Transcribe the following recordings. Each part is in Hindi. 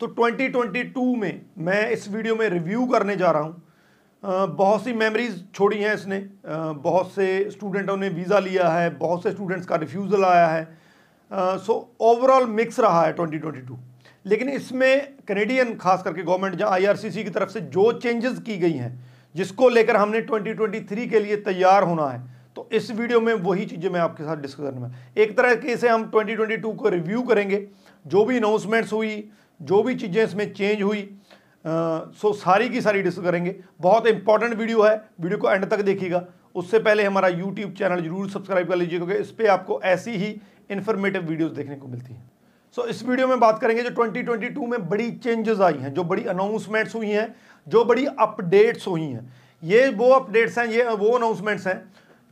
तो 2022 में मैं इस वीडियो में रिव्यू करने जा रहा हूँ। बहुत सी मेमोरीज छोड़ी हैं इसने। बहुत से स्टूडेंटों ने वीज़ा लिया है, बहुत से स्टूडेंट्स का रिफ्यूज़ल आया है। सो ओवरऑल मिक्स रहा है 2022 लेकिन इसमें कनेडियन खास करके गवर्नमेंट जहाँ आईआरसीसी की तरफ़ से जो चेंजेस की गई हैं, जिसको लेकर हमने 2023 के लिए तैयार होना है तो इस वीडियो में वही चीज़ें मैं आपके साथ डिस्कस करने में एक तरह के से हम 2022 को रिव्यू करेंगे। जो भी अनाउंसमेंट्स हुई जो भी चीज़ें इसमें चेंज हुई सो सारी की सारी डिस्कस करेंगे। बहुत इंपॉर्टेंट वीडियो है वीडियो को एंड तक देखिएगा। उससे पहले हमारा यूट्यूब चैनल ज़रूर सब्सक्राइब कर लीजिए क्योंकि इस पर आपको ऐसी ही इन्फॉर्मेटिव वीडियोज़ देखने को मिलती हैं। सो इस वीडियो में बात करेंगे जो 2022 में बड़ी चेंजेस आई हैं, जो बड़ी अनाउंसमेंट्स हुई हैं, जो बड़ी अपडेट्स हुई हैं। ये वो अपडेट्स हैं, ये वो अनाउंसमेंट्स हैं,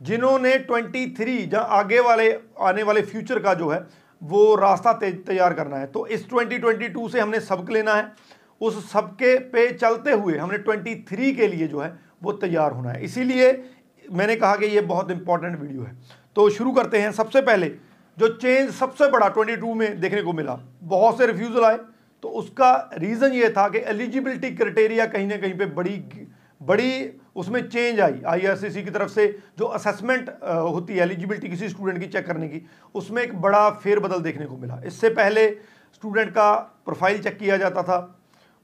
जिन्होंने 23 जहाँ आगे वाले, आने वाले फ्यूचर का जो है वो रास्ता तैयार करना है। तो इस 2022 से हमने सबक लेना है। उस सबके पे चलते हुए हमने 23 के लिए जो है, वो तैयार होना है। इसीलिए मैंने कहा कि ये बहुत इंपॉर्टेंट वीडियो है। तो शुरू करते हैं। सबसे पहले, जो चेंज सबसे बड़ा 22 में देखने को मिला, बहुत से रिफ्यूज़ल आए। तो उसका रीज़न ये था कि एलिजिबिलिटी क्राइटेरिया कहीं ना कहीं पे बड़ी बड़ी उसमें चेंज आई आईआरसीसी की तरफ़ से जो असेसमेंट होती है एलिजिबिलिटी किसी स्टूडेंट की चेक करने की, उसमें एक बड़ा फेरबदल देखने को मिला। इससे पहले स्टूडेंट का प्रोफ़ाइल चेक किया जाता था।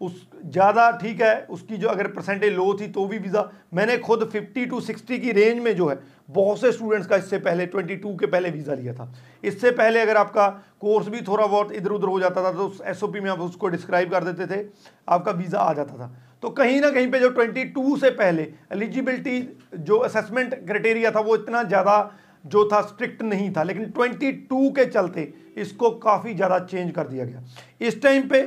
उस, ज़्यादा ठीक है, उसकी जो अगर परसेंटेज लो थी तो भी वीज़ा मैंने खुद 50 टू 60 की रेंज में जो है, बहुत से स्टूडेंट्स का इससे पहले 22 के पहले वीज़ा लिया था। इससे पहले अगर आपका कोर्स भी थोड़ा बहुत इधर उधर हो जाता था तो उस एस में आप उसको डिस्क्राइब कर देते थे, आपका वीज़ा आ जाता था। तो कहीं ना कहीं पे जो 22 से पहले एलिजिबिलिटी, जो असेसमेंट क्राइटेरिया था, वो इतना ज़्यादा जो था स्ट्रिक्ट नहीं था। लेकिन 22 के चलते इसको काफ़ी ज़्यादा चेंज कर दिया गया। इस टाइम पे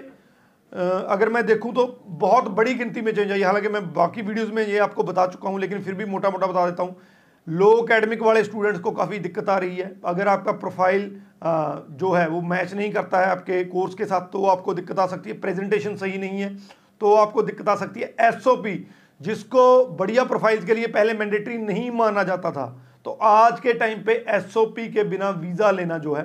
अगर मैं देखूँ तो बहुत बड़ी गिनती में चेंज आई। हालाँकि मैं बाकी वीडियोस में ये आपको बता चुका हूँ, लेकिन फिर भी मोटा मोटा बता देता हूँ। लो अकेडमिक वाले स्टूडेंट्स को काफ़ी दिक्कत आ रही है। अगर आपका प्रोफ़ाइल जो है, वो मैच नहीं करता है आपके कोर्स के साथ तो आपको दिक्कत आ सकती है। प्रेजेंटेशन सही नहीं है। तो आपको दिक्कत आ सकती है। एसओपी जिसको बढ़िया प्रोफाइल्स के लिए पहले मैंडेटरी नहीं माना जाता था तो आज के टाइम पे एसओपी के बिना वीज़ा लेना जो है,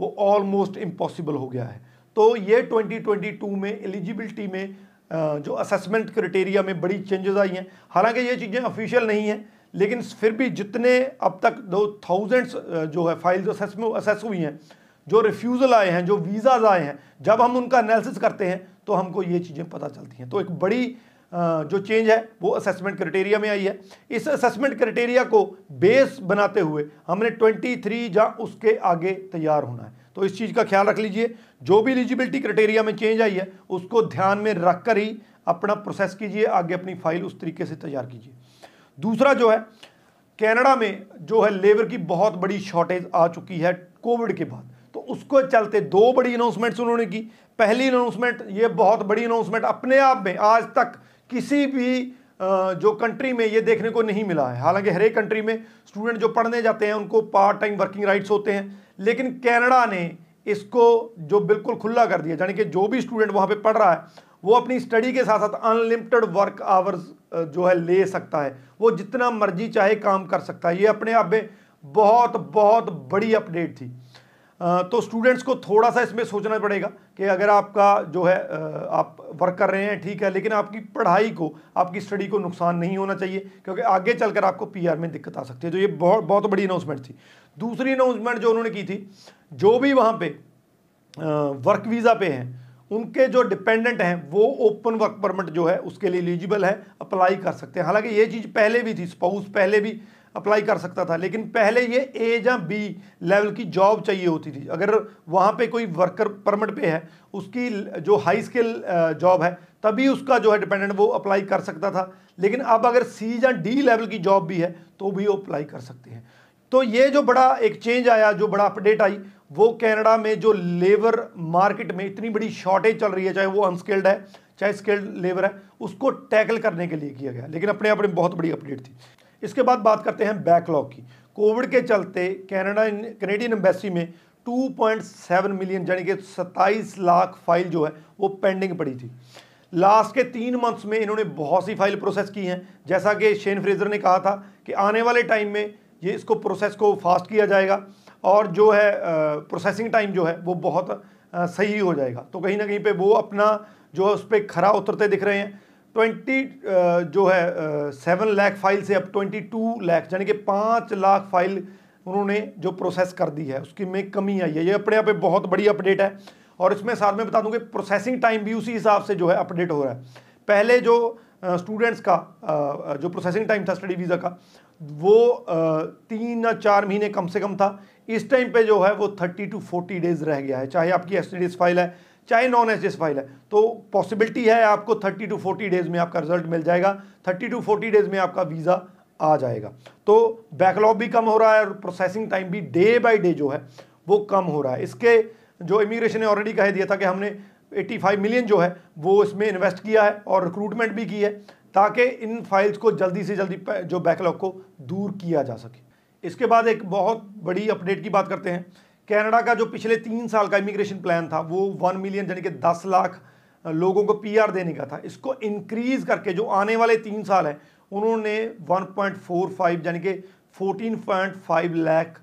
वो ऑलमोस्ट इम्पॉसिबल हो गया है। तो ये 2022 में एलिजिबिलिटी में जो असेसमेंट क्राइटेरिया में बड़ी चेंजेस आई हैं। हालाँकि ये चीज़ें ऑफिशियल नहीं हैं, लेकिन फिर भी जितने अब तक दो थाउजेंड्स जो है फाइल्स असेस असेस हुई हैं, जो रिफ्यूज़ल आए हैं, जो वीज़ाज आए हैं, जब हम उनका एनालिसिस करते हैं तो हमको ये चीज़ें पता चलती हैं। तो एक बड़ी जो चेंज है, वो असेसमेंट क्राइटेरिया में आई है। इस असेसमेंट क्राइटेरिया को बेस बनाते हुए हमने 23 या उसके आगे तैयार होना है। तो इस चीज़ का ख्याल रख लीजिए। जो भी एलिजिबिलिटी क्राइटेरिया में चेंज आई है, उसको ध्यान में रख कर ही अपना प्रोसेस कीजिए, आगे अपनी फ़ाइल उस तरीके से तैयार कीजिए। दूसरा जो है, कनाडा में जो है लेबर की बहुत बड़ी शॉर्टेज आ चुकी है कोविड के बाद। तो उसको चलते दो बड़ी अनाउंसमेंट्स उन्होंने की। पहली अनाउंसमेंट ये बहुत बड़ी अनाउंसमेंट अपने आप में आज तक किसी भी जो कंट्री में ये देखने को नहीं मिला है। हालाँकि हर एक कंट्री में स्टूडेंट जो पढ़ने जाते हैं, उनको पार्ट टाइम वर्किंग राइट्स होते हैं, लेकिन कनाडा ने इसको जो बिल्कुल खुला कर दिया, यानी कि जो भी स्टूडेंट वहाँ पे पढ़ रहा है, वो अपनी स्टडी के साथ साथ अनलिमिटेड वर्क आवर्स जो है ले सकता है। वो जितना मर्ज़ी चाहे काम कर सकता है। ये अपने आप में बहुत बहुत बड़ी अपडेट थी। तो स्टूडेंट्स को थोड़ा सा इसमें सोचना पड़ेगा कि अगर आपका जो है आप वर्क कर रहे हैं, ठीक है, लेकिन आपकी पढ़ाई को, आपकी स्टडी को नुकसान नहीं होना चाहिए, क्योंकि आगे चलकर आपको पीआर में दिक्कत आ सकती है। तो ये बहुत बहुत बड़ी अनाउंसमेंट थी। दूसरी अनाउंसमेंट जो उन्होंने की थी, जो भी वहाँ पे वर्क वीज़ा पे हैं, उनके जो डिपेंडेंट हैं, वो ओपन वर्क परमिट जो है, उसके लिए एलिजिबल है अप्लाई कर सकते हैं। हालाँकि ये चीज़ पहले भी थी स्पाउस पहले भी अप्लाई कर सकता था, लेकिन पहले ये ए या बी लेवल की जॉब चाहिए होती थी। अगर वहाँ पे कोई वर्कर परमिट पे है, उसकी जो हाई स्किल जॉब है, तभी उसका जो है डिपेंडेंट वो अप्लाई कर सकता था। लेकिन अब अगर सी या डी लेवल की जॉब भी है तो भी वो अप्लाई कर सकते हैं। तो ये जो बड़ा एक चेंज आया, जो बड़ा अपडेट आई, वो कनाडा में जो लेबर मार्केट में इतनी बड़ी शॉर्टेज चल रही है, चाहे वो अनस्किल्ड है, चाहे स्किल्ड लेबर है, उसको टैकल करने के लिए किया गया। लेकिन अपने आप में बहुत बड़ी अपडेट थी। इसके बाद बात करते हैं बैकलॉग की। कोविड के चलते कनाडा कनेडियन एम्बेसी में 2.7 मिलियन यानी कि 27 लाख फ़ाइल जो है, वो पेंडिंग पड़ी थी। लास्ट के तीन मंथ्स में इन्होंने बहुत सी फ़ाइल प्रोसेस की हैं। जैसा कि शेन फ्रेजर ने कहा था कि आने वाले टाइम में ये इसको प्रोसेस को फास्ट किया जाएगा और जो है प्रोसेसिंग टाइम जो है, वो बहुत सही हो जाएगा। तो कहीं ना कहीं पे वो अपना जो है, उस पर खरा उतरते दिख रहे हैं। ट्वेंटी जो है सेवन लाख फ़ाइल से अब ट्वेंटी टू लाख, यानी कि पाँच लाख फ़ाइल उन्होंने जो प्रोसेस कर दी है, उसकी में कमी आई है। ये अपने आप बहुत बड़ी अपडेट है, और इसमें साथ में बता दूँ कि प्रोसेसिंग टाइम भी उसी हिसाब से जो है अपडेट हो रहा है। पहले जो स्टूडेंट्स का जो प्रोसेसिंग टाइम था स्टडी वीज़ा का, वो तीन या चार महीने कम से कम था। इस टाइम पे जो है वो थर्टी टू फोर्टी डेज़ रह गया है, चाहे आपकी एस फ़ाइल है चाहे नॉन एस फ़ाइल है। तो पॉसिबिलिटी है आपको थर्टी टू फोर्टी डेज़ में आपका रिज़ल्ट मिल जाएगा। थर्टी टू फोर्टी डेज़ में आपका वीज़ा आ जाएगा। तो बैकलॉग भी कम हो रहा है और प्रोसेसिंग टाइम भी डे बाई डे जो है, वो कम हो रहा है। इसके जो इमिग्रेशन ने ऑलरेडी कह दिया था कि हमने 85 मिलियन जो है, वो इसमें इन्वेस्ट किया है और रिक्रूटमेंट भी की है, ताकि इन फाइल्स को जल्दी से जल्दी जो बैकलॉग को दूर किया जा सके। इसके बाद एक बहुत बड़ी अपडेट की बात करते हैं। कनाडा का जो पिछले तीन साल का इमिग्रेशन प्लान था, वो वन मिलियन यानी कि दस लाख लोगों को पीआर देने का था। इसको इंक्रीज करके जो आने वाले तीन साल हैं, उन्होंने 1.45 यानी कि 14.5 लाख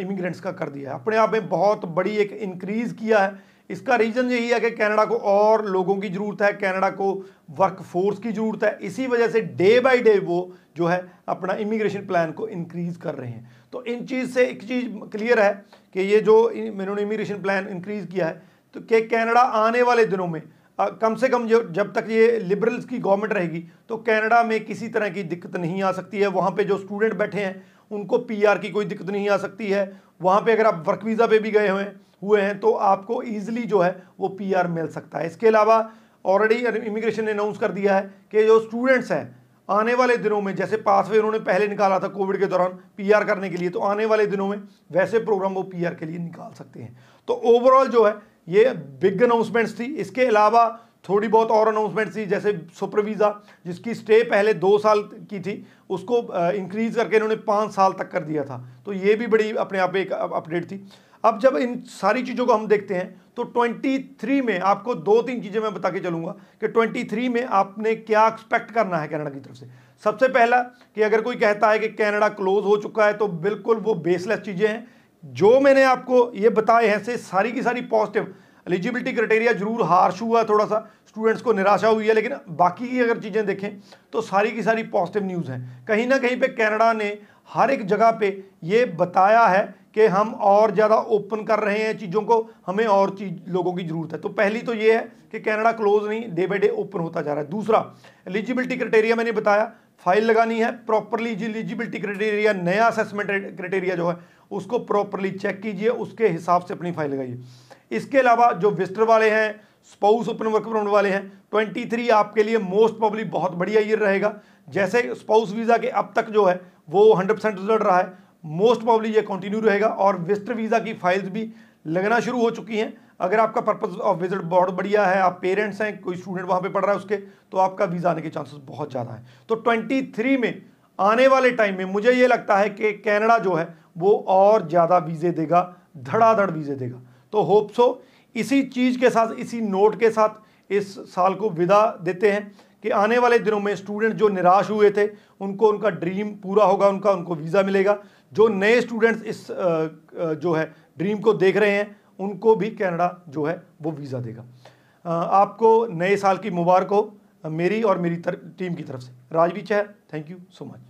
इमिग्रेंट्स का कर दिया है। अपने आप में बहुत बड़ी एक इंक्रीज़ किया है। इसका रीज़न यही है कि कनाडा को और लोगों की ज़रूरत है, कनाडा को वर्क फोर्स की ज़रूरत है। इसी वजह से डे बाय डे वो जो है अपना इमिग्रेशन प्लान को इंक्रीज़ कर रहे हैं। तो इन चीज़ से एक चीज़ क्लियर है कि ये जो इन्होंने इमिग्रेशन प्लान इंक्रीज़ किया है तो कि कनाडा आने वाले दिनों में कम से कम जो जब तक ये लिबरल्स की गवर्नमेंट रहेगी तो कनाडा में किसी तरह की दिक्कत नहीं आ सकती है। वहाँ पे जो स्टूडेंट बैठे हैं, उनको पीआर की कोई दिक्कत नहीं आ सकती है। वहाँ पे अगर आप वर्क वीज़ा पे भी गए हुए हुए हैं तो आपको ईजिली जो है वो पीआर मिल सकता है। इसके अलावा ऑलरेडी इमिग्रेशन ने अनाउंस कर दिया है कि जो स्टूडेंट्स हैं आने वाले दिनों में, जैसे पासवे उन्होंने पहले निकाला था कोविड के दौरान पीआर करने के लिए तो आने वाले दिनों में वैसे प्रोग्राम वो पीआर के लिए निकाल सकते हैं। तो ओवरऑल जो है, ये बिग अनाउंसमेंट्स थी। इसके अलावा थोड़ी बहुत और अनाउंसमेंट थी, जैसे सुपर वीज़ा जिसकी स्टे पहले दो साल की थी, उसको इंक्रीज करके इन्होंने पाँच साल तक कर दिया था। तो ये भी बड़ी अपने आप एक अपडेट थी। अब जब इन सारी चीज़ों को हम देखते हैं तो 23 में आपको दो तीन चीज़ें मैं बता के चलूँगा कि 23 में आपने क्या एक्सपेक्ट करना है कनाडा की तरफ़ से। सबसे पहला कि अगर कोई कहता है कि कनाडा क्लोज हो चुका है तो बिल्कुल वो बेसलेस चीज़ें हैं। जो मैंने आपको ये बताए हैं से सारी की सारी पॉजिटिव एलिजिबिलिटी क्राइटेरिया ज़रूर हार्श हुआ थोड़ा सा स्टूडेंट्स को निराशा हुई है, लेकिन बाकी की अगर चीज़ें देखें तो सारी की सारी पॉजिटिव न्यूज़ हैं। कहीं ना कहीं पे कनाडा ने हर एक जगह पे ये बताया है कि हम और ज़्यादा ओपन कर रहे हैं चीज़ों को, हमें और चीज़, लोगों की ज़रूरत है। तो पहली तो ये है कि कनाडा क्लोज नहीं डे बाई डे ओपन होता जा रहा है। दूसरा एलिजिबिलिटी क्राइटेरिया मैंने बताया फ़ाइल लगानी है प्रॉपरली एलिजिबिलिटी क्राइटेरिया नया असेसमेंट क्राइटेरिया जो है, उसको प्रॉपरली चेक कीजिए, उसके हिसाब से अपनी फ़ाइल लगाइए। इसके अलावा जो विस्टर वाले हैं स्पाउस ओपन वर्क परमिट वाले हैं 23 आपके लिए मोस्ट प्रॉब्ली बहुत बढ़िया ईयर रहेगा। जैसे स्पाउस वीज़ा के अब तक जो है वो 100 परसेंट रिज़ल्ट रहा है। मोस्ट प्रॉब्ली ये कंटिन्यू रहेगा और विस्टर वीज़ा की फाइल्स भी लगना शुरू हो चुकी हैं। अगर आपका पर्पज़ ऑफ़ विज़िट बहुत बढ़िया है, आप पेरेंट्स हैं, कोई स्टूडेंट वहाँ पे पढ़ रहा है उसके तो आपका वीज़ा आने के चांसेस बहुत ज़्यादा है। तो 23 में, आने वाले टाइम में मुझे ये लगता है कि कैनेडा जो है, वो और ज़्यादा वीज़े देगा, धड़ाधड़ वीज़े देगा। तो होप सो इसी चीज़ के साथ, इसी नोट के साथ इस साल को विदा देते हैं। कि आने वाले दिनों में स्टूडेंट जो निराश हुए थे, उनको उनका ड्रीम पूरा होगा, उनका, उनको वीज़ा मिलेगा। जो नए स्टूडेंट्स इस जो है ड्रीम को देख रहे हैं, उनको भी कनाडा जो है, वो वीज़ा देगा। आपको नए साल की मुबारक हो, मेरी और मेरी टीम की तरफ़ से। Rajvi Chahar thank you so much